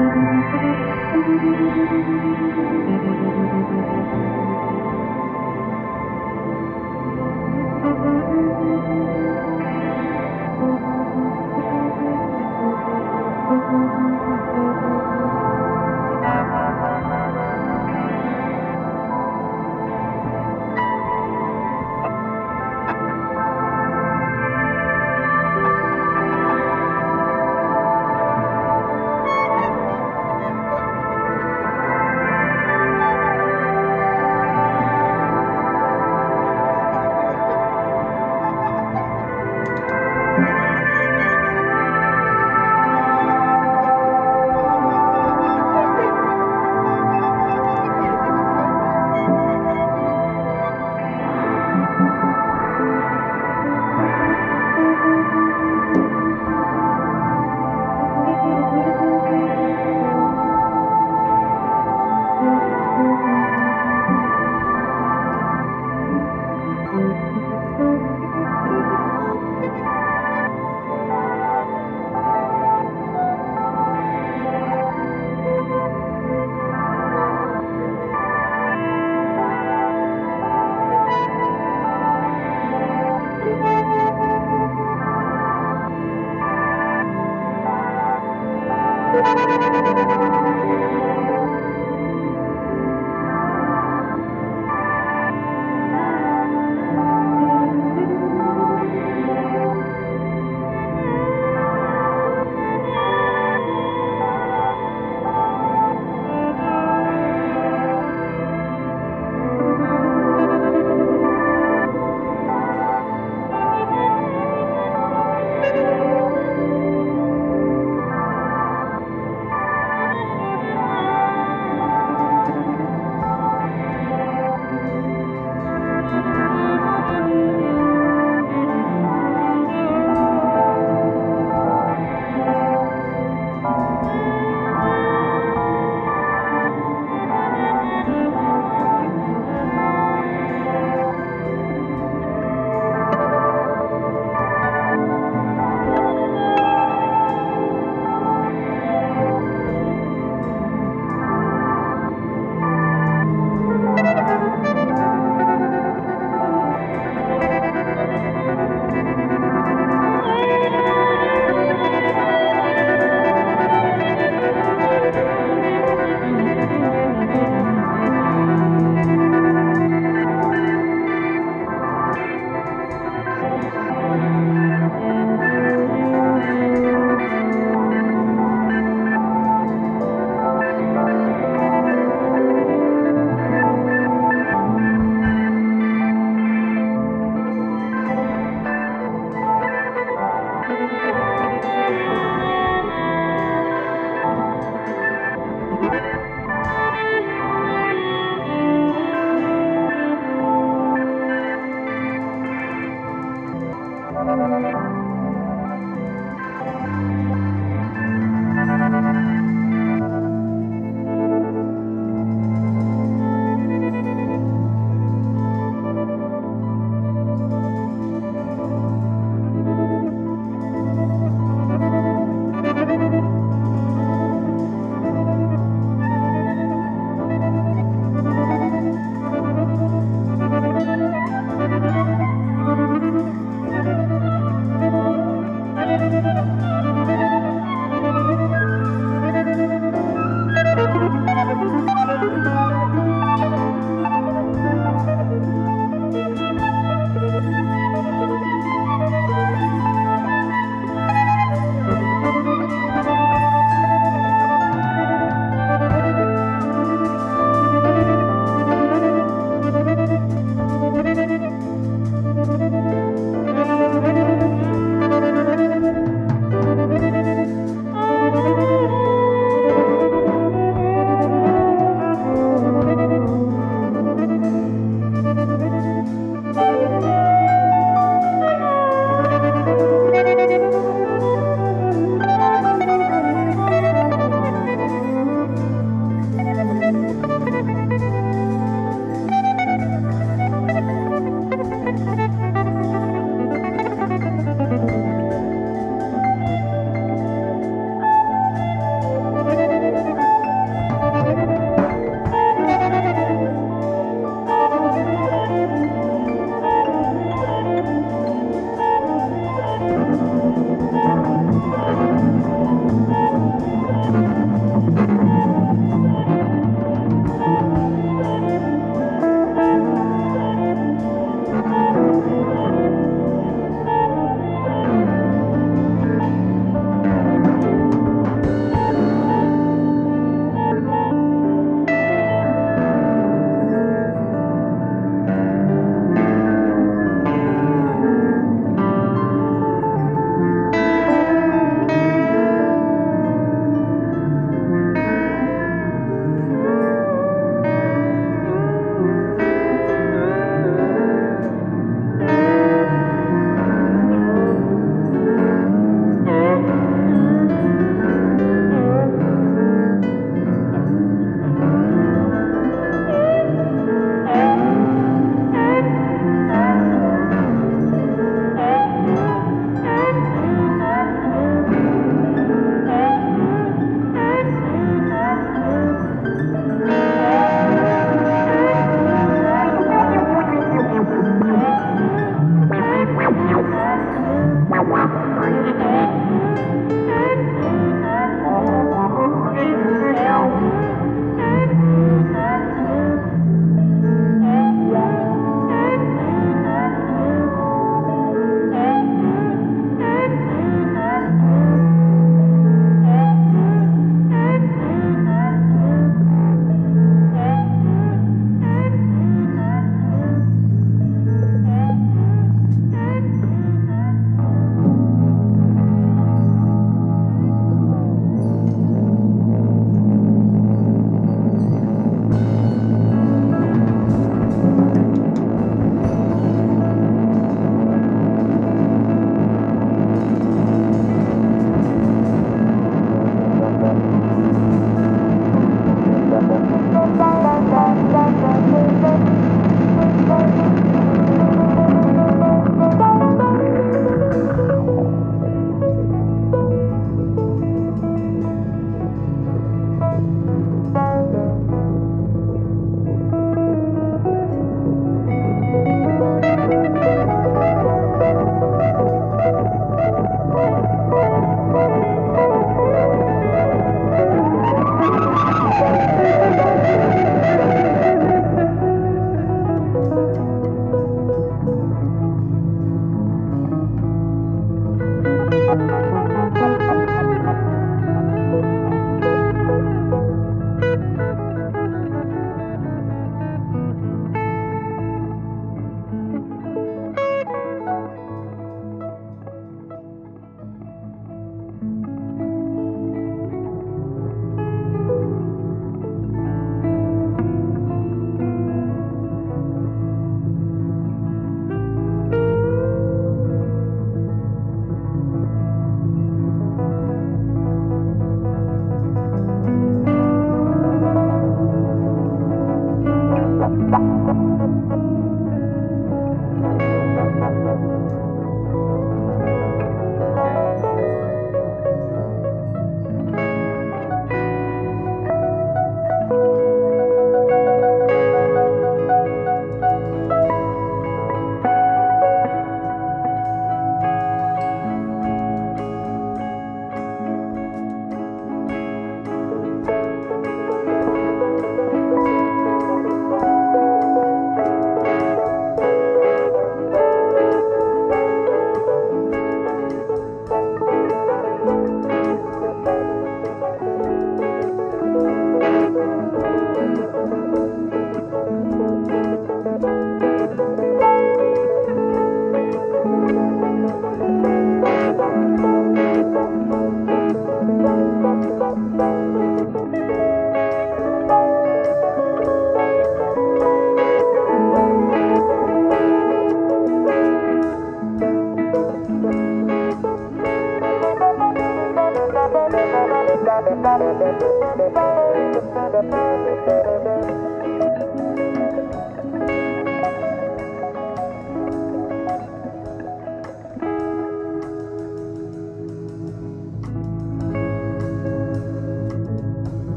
Música